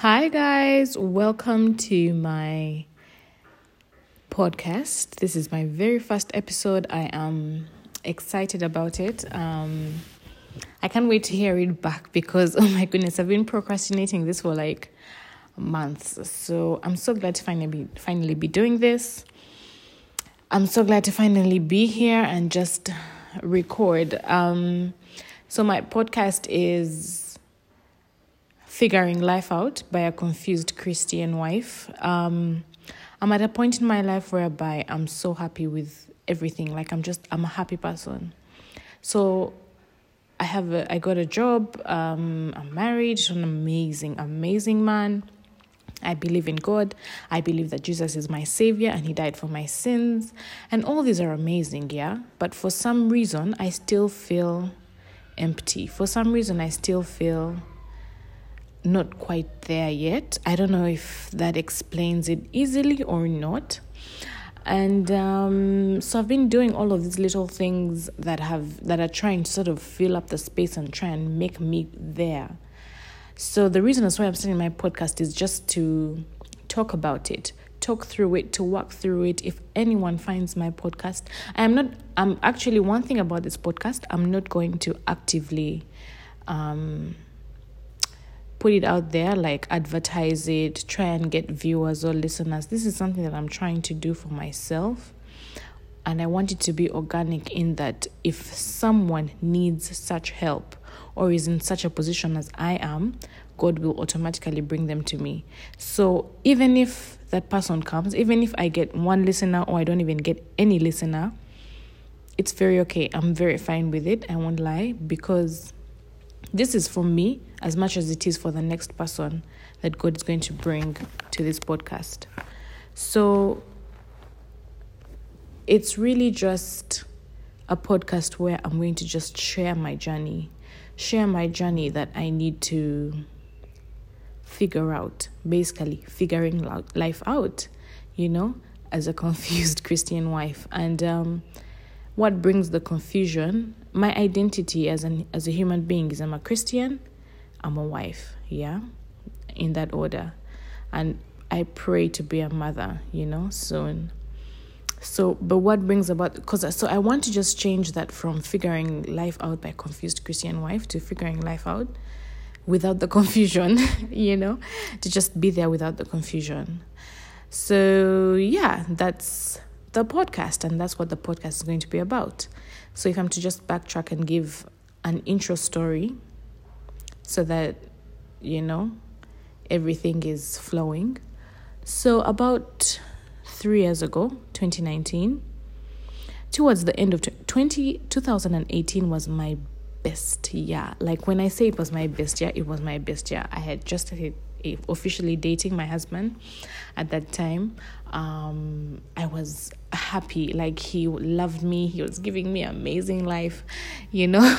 Hi, guys. Welcome to my podcast. This is my very first episode. I am excited about it. Um, I can't wait to hear it back because, oh my goodness, I've been procrastinating this for like months. So I'm so glad to finally be, finally be doing this. I'm so glad to finally be here and just record. Um, so my podcast is figuring life out by a confused Christian wife. Um, I'm at a point in my life whereby I'm so happy with everything. Like I'm just I'm a happy person. So I have a, I got a job. Um, I'm married to an amazing, amazing man. I believe in God. I believe that Jesus is my savior and he died for my sins. And all these are amazing, yeah? But for some reason, I still feel empty. For some reason, I still feel not quite there yet. I don't know if that explains it easily or not. And um, so I've been doing all of these little things that have that are trying to sort of fill up the space and try and make me there. So the reason that's why I'm starting my podcast is just to talk about it, talk through it, to walk through it. If anyone finds my podcast, I am not. I'm actually one thing about this podcast. I'm not going to actively. Um, put it out there, like advertise it, try and get viewers or listeners. This is something that I'm trying to do for myself. And I want it to be organic in that if someone needs such help or is in such a position as I am, God will automatically bring them to me. So even if that person comes, even if I get one listener or I don't even get any listener, it's very okay. I'm very fine with it. I won't lie because this is for me as much as it is for the next person that God is going to bring to this podcast. So it's really just a podcast where I'm going to just share my journey, share my journey that I need to figure out, basically, figuring life out, you know, as a confused Christian wife. And um, what brings the confusion? My identity as an as a human being is I'm a Christian I'm a wife, yeah, in that order. And I pray to be a mother, you know, soon. So, but what brings about, because so I want to just change that from figuring life out by confused Christian wife to figuring life out without the confusion, you know, to just be there without the confusion. So, yeah, that's the podcast, and that's what the podcast is going to be about. So, if I'm to just backtrack and give an intro story so that, you know, everything is flowing. So, about three years ago, 2019, towards the end of 20, 2018 was my best year. Like when I say it was my best year, it was my best year. I had just started officially dating my husband at that time. Um, I was happy, like he loved me. He was giving me amazing life, you know.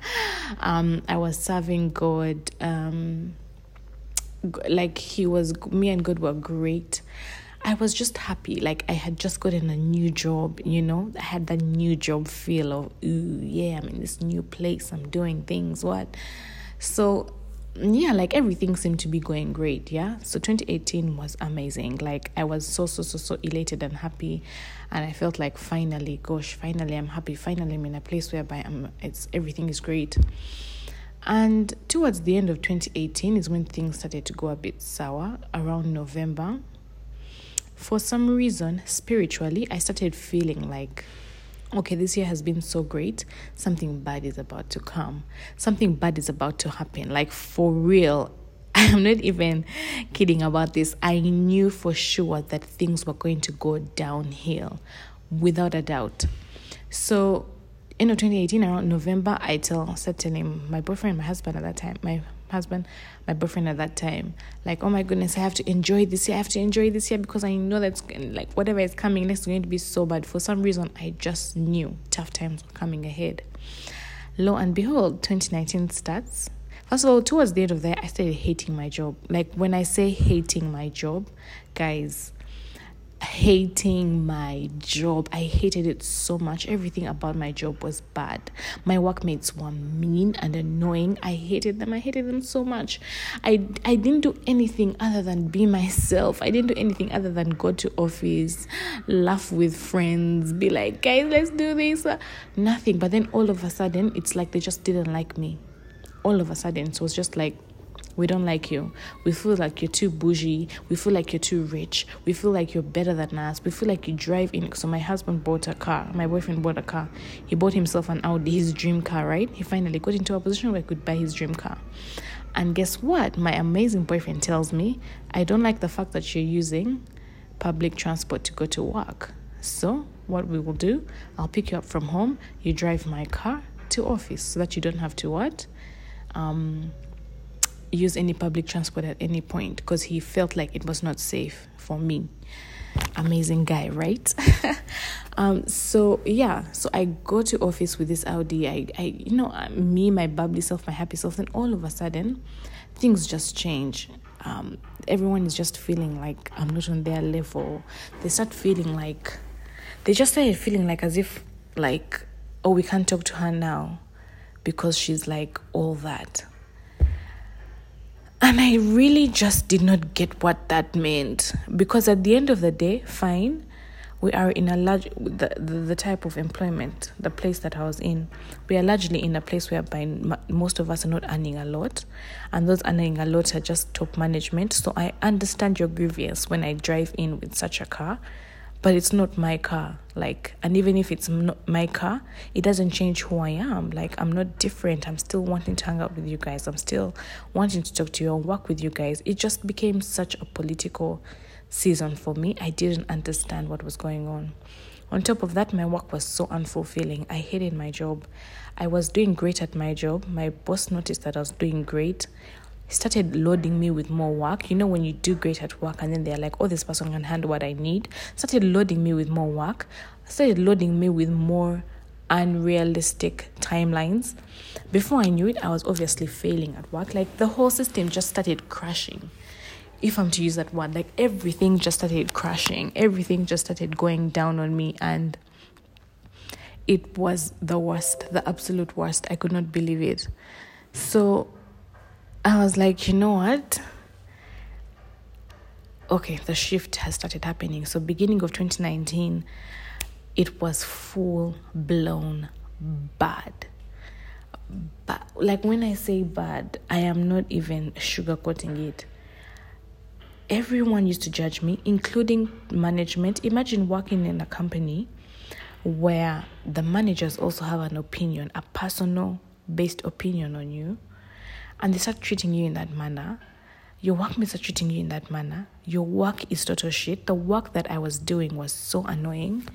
um, I was serving God. Um, like he was, me and God were great. I was just happy. Like I had just gotten a new job, you know. I had that new job feel of, ooh, yeah, I'm in this new place. I'm doing things. What? So yeah, like everything seemed to be going great. Yeah. So 2018 was amazing. Like I was so, so, so, so elated and happy. And I felt like finally, gosh, finally I'm happy. Finally I'm in a place whereby I'm, it's, everything is great. And towards the end of 2018 is when things started to go a bit sour around November. For some reason, spiritually, I started feeling like okay, this year has been so great, something bad is about to come. Something bad is about to happen. Like for real. I'm not even kidding about this. I knew for sure that things were going to go downhill without a doubt. So, end of 2018, around November, I tell, him, my boyfriend, my husband at that time, my husband, my boyfriend at that time. Like, oh my goodness, I have to enjoy this year. I have to enjoy this year because I know that's like whatever is coming next is going to be so bad. For some reason, I just knew tough times were coming ahead. Lo and behold, 2019 starts. First of all, towards the end of that, I started hating my job. Like when I say hating my job, guys, hating my job. I hated it so much. Everything about my job was bad. My workmates were mean and annoying. I hated them. I hated them so much. I I didn't do anything other than be myself. I didn't do anything other than go to office, laugh with friends, be like, guys, let's do this. Uh, nothing. But then all of a sudden, it's like they just didn't like me. All of a sudden, so it was just like we don't like you. We feel like you're too bougie. We feel like you're too rich. We feel like you're better than us. We feel like you drive in. So my husband bought a car. My boyfriend bought a car. He bought himself an Audi, his dream car, right? He finally got into a position where he could buy his dream car. And guess what? My amazing boyfriend tells me, I don't like the fact that you're using public transport to go to work. So what we will do, I'll pick you up from home. You drive my car to office so that you don't have to what? Um, use any public transport at any point because he felt like it was not safe for me. Amazing guy, right? um, so yeah, so I go to office with this Audi. I, I, you know, me, my bubbly self, my happy self, and all of a sudden, things just change. Um, everyone is just feeling like I'm not on their level. They start feeling like, they just started feeling like as if like, oh, we can't talk to her now because she's like all that and I really just did not get what that meant because at the end of the day, fine, we are in a large the, the, the type of employment, the place that I was in. We are largely in a place whereby most of us are not earning a lot, and those earning a lot are just top management. So I understand your grievance when I drive in with such a car but it's not my car. Like and even if it's not my car it doesn't change who i am. Like i'm not different. I'm still wanting to hang out with you guys. I'm still wanting to talk to you and work with you guys. It just became such a political season for me. I didn't understand what was going on. On top of that my work was so unfulfilling. I hated my job. I was doing great at my job. My boss noticed that i was doing great started loading me with more work. You know, when you do great at work and then they're like, oh, this person can handle what I need. Started loading me with more work. Started loading me with more unrealistic timelines. Before I knew it, I was obviously failing at work. Like the whole system just started crashing. If I'm to use that word, like everything just started crashing. Everything just started going down on me. And it was the worst, the absolute worst. I could not believe it. So I was like, you know what? Okay, the shift has started happening. So, beginning of 2019, it was full blown bad. But, like, when I say bad, I am not even sugarcoating it. Everyone used to judge me, including management. Imagine working in a company where the managers also have an opinion, a personal based opinion on you and they start treating you in that manner, your workmates are treating you in that manner, your work is total shit. The work that I was doing was so annoying.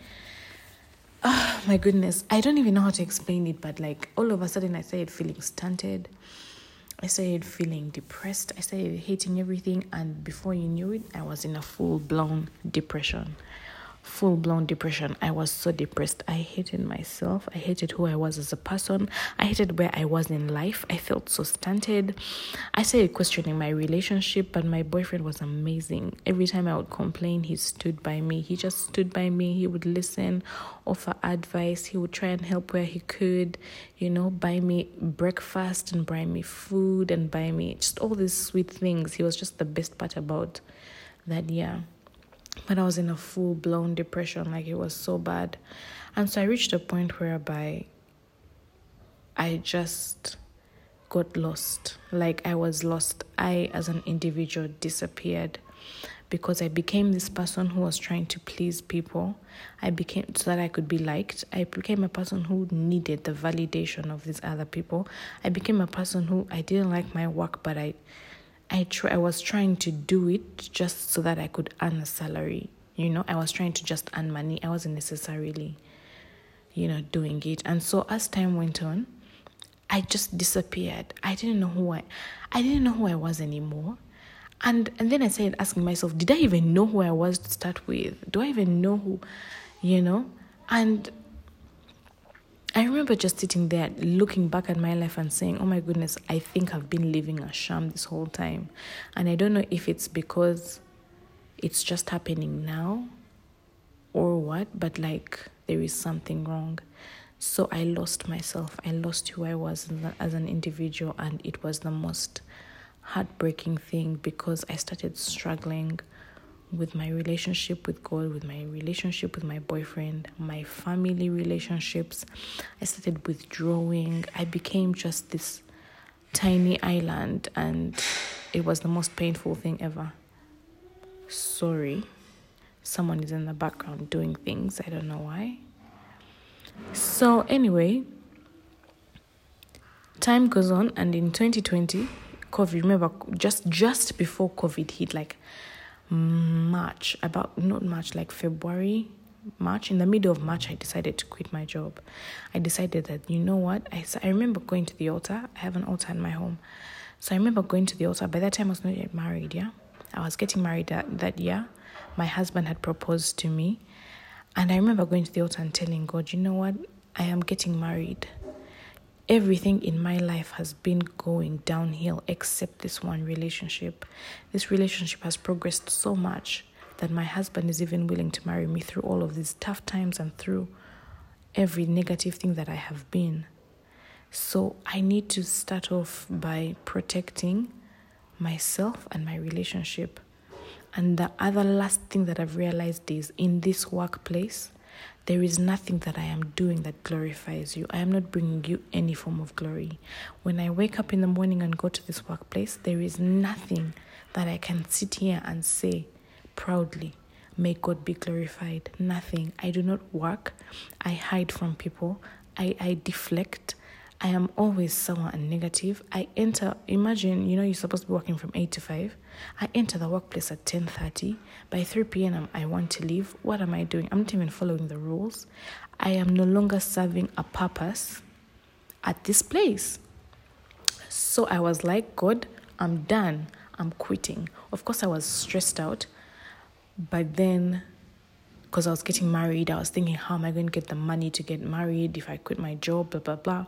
Oh my goodness. I don't even know how to explain it, but like all of a sudden I started feeling stunted. I started feeling depressed. I started hating everything. And before you knew it, I was in a full blown depression full blown depression. I was so depressed. I hated myself. I hated who I was as a person. I hated where I was in life. I felt so stunted. I started questioning my relationship, but my boyfriend was amazing. Every time I would complain, he stood by me. He just stood by me. He would listen, offer advice. He would try and help where he could, you know, buy me breakfast and buy me food and buy me just all these sweet things. He was just the best part about that year but I was in a full blown depression, like it was so bad. And so I reached a point whereby I just got lost. Like I was lost. I, as an individual, disappeared because I became this person who was trying to please people. I became so that I could be liked. I became a person who needed the validation of these other people. I became a person who I didn't like my work, but I I try, I was trying to do it just so that I could earn a salary. You know, I was trying to just earn money. I wasn't necessarily, you know, doing it. And so as time went on, I just disappeared. I didn't know who I I didn't know who I was anymore. And and then I started asking myself, did I even know who I was to start with? Do I even know who, you know? And I remember just sitting there looking back at my life and saying, oh my goodness, I think I've been living a sham this whole time. And I don't know if it's because it's just happening now or what, but like there is something wrong. So I lost myself. I lost who I was as an individual, and it was the most heartbreaking thing because I started struggling with my relationship with God, with my relationship with my boyfriend, my family relationships. I started withdrawing. I became just this tiny island, and it was the most painful thing ever. Sorry, someone is in the background doing things. I don't know why. So, anyway, time goes on, and in 2020, COVID, remember, just just before COVID hit, like March, about not March, like February, March, in the middle of March, I decided to quit my job. I decided that, you know what? I, I remember going to the altar. I have an altar in my home. So I remember going to the altar. By that time, I was not yet married, yeah? I was getting married that, that year. My husband had proposed to me. And I remember going to the altar and telling God, you know what? I am getting married everything in my life has been going downhill except this one relationship. This relationship has progressed so much that my husband is even willing to marry me through all of these tough times and through every negative thing that I have been. So I need to start off by protecting myself and my relationship. And the other last thing that I've realized is in this workplace, there is nothing that I am doing that glorifies you. I am not bringing you any form of glory. When I wake up in the morning and go to this workplace, there is nothing that I can sit here and say proudly, May God be glorified. Nothing. I do not work. I hide from people. I, I deflect. I am always sour and negative. I enter, imagine, you know, you're supposed to be working from 8 to 5. I enter the workplace at 10.30. By 3 p.m., I want to leave. What am I doing? I'm not even following the rules. I am no longer serving a purpose at this place. So I was like, God, I'm done. I'm quitting. Of course, I was stressed out. But then because I was getting married, I was thinking, how am I going to get the money to get married if I quit my job, blah, blah, blah.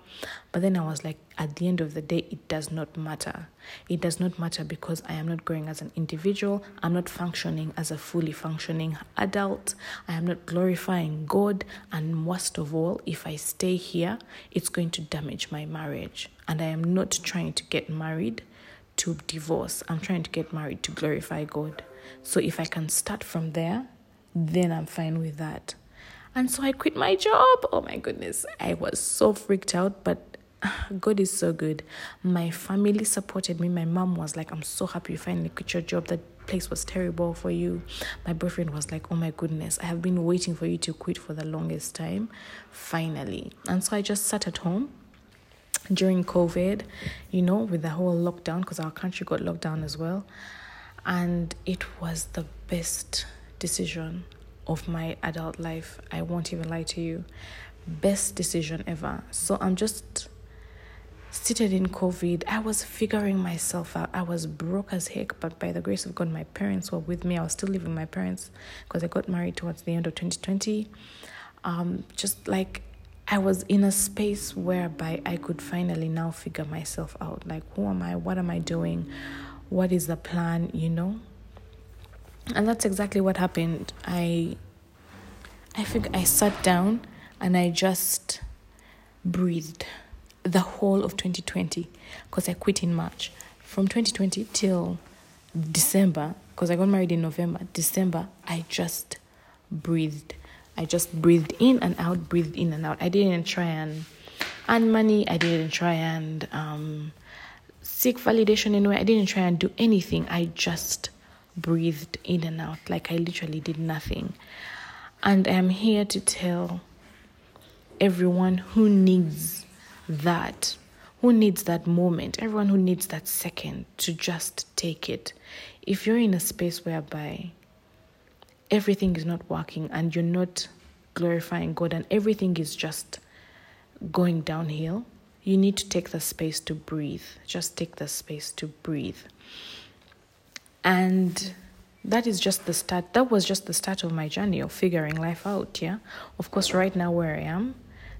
But then I was like, at the end of the day, it does not matter. It does not matter because I am not growing as an individual. I'm not functioning as a fully functioning adult. I am not glorifying God. And worst of all, if I stay here, it's going to damage my marriage. And I am not trying to get married to divorce. I'm trying to get married to glorify God. So if I can start from there, then I'm fine with that. And so I quit my job. Oh my goodness. I was so freaked out, but God is so good. My family supported me. My mom was like, I'm so happy you finally quit your job. That place was terrible for you. My boyfriend was like, Oh my goodness, I have been waiting for you to quit for the longest time. Finally. And so I just sat at home during COVID, you know, with the whole lockdown, because our country got locked down as well. And it was the best decision of my adult life. I won't even lie to you. Best decision ever. So I'm just seated in COVID. I was figuring myself out. I was broke as heck, but by the grace of God, my parents were with me. I was still living with my parents because I got married towards the end of 2020. Um, just like I was in a space whereby I could finally now figure myself out. Like, who am I? What am I doing? What is the plan? You know? and that's exactly what happened i i think i sat down and i just breathed the whole of 2020 because i quit in march from 2020 till december because i got married in november december i just breathed i just breathed in and out breathed in and out i didn't try and earn money i didn't try and um, seek validation anywhere i didn't try and do anything i just breathed in and out, like I literally did nothing. And I'm here to tell everyone who needs that, who needs that moment, everyone who needs that second to just take it. If you're in a space whereby everything is not working and you're not glorifying God and everything is just going downhill, you need to take the space to breathe. Just take the space to breathe. And that is just the start. That was just the start of my journey of figuring life out. Yeah. Of course, right now where I am,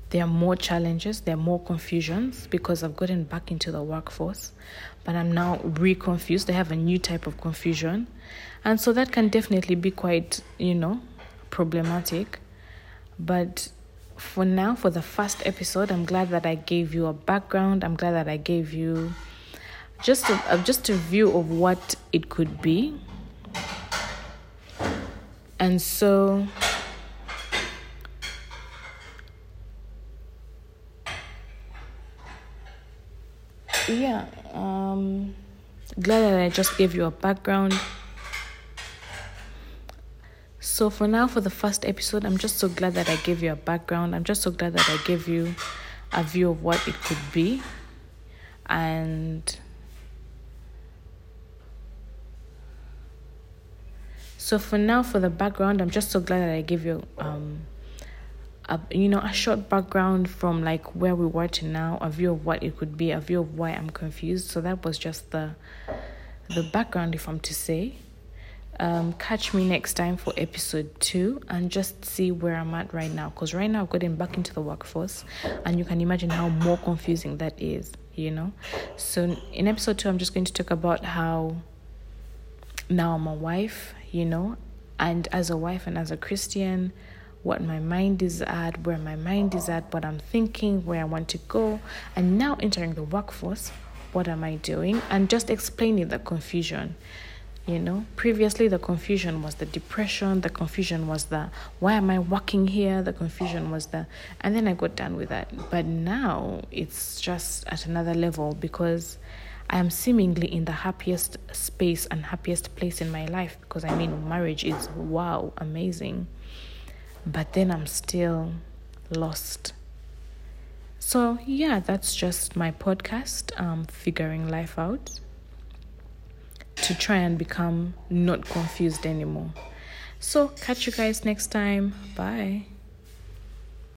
there are more challenges, there are more confusions because I've gotten back into the workforce, but I'm now reconfused. I have a new type of confusion. And so that can definitely be quite, you know, problematic. But for now, for the first episode, I'm glad that I gave you a background. I'm glad that I gave you just a, just a view of what it could be. And so yeah, um glad that I just gave you a background. So for now, for the first episode, I'm just so glad that I gave you a background. I'm just so glad that I gave you a view of what it could be. And so for now, for the background, I'm just so glad that I gave you um a, you know a short background from like where we were to now a view of what it could be a view of why i'm confused so that was just the the background if i'm to say um, catch me next time for episode two and just see where i'm at right now because right now i've gotten back into the workforce and you can imagine how more confusing that is you know so in episode two i'm just going to talk about how now i'm a wife you know and as a wife and as a christian what my mind is at, where my mind is at, what I'm thinking, where I want to go, and now entering the workforce, what am I doing? And just explaining the confusion. You know, previously the confusion was the depression, the confusion was the why am I working here, the confusion was the, and then I got done with that. But now it's just at another level because I am seemingly in the happiest space and happiest place in my life because I mean, marriage is wow, amazing but then I'm still lost. So, yeah, that's just my podcast, um, Figuring Life Out, to try and become not confused anymore. So, catch you guys next time. Bye.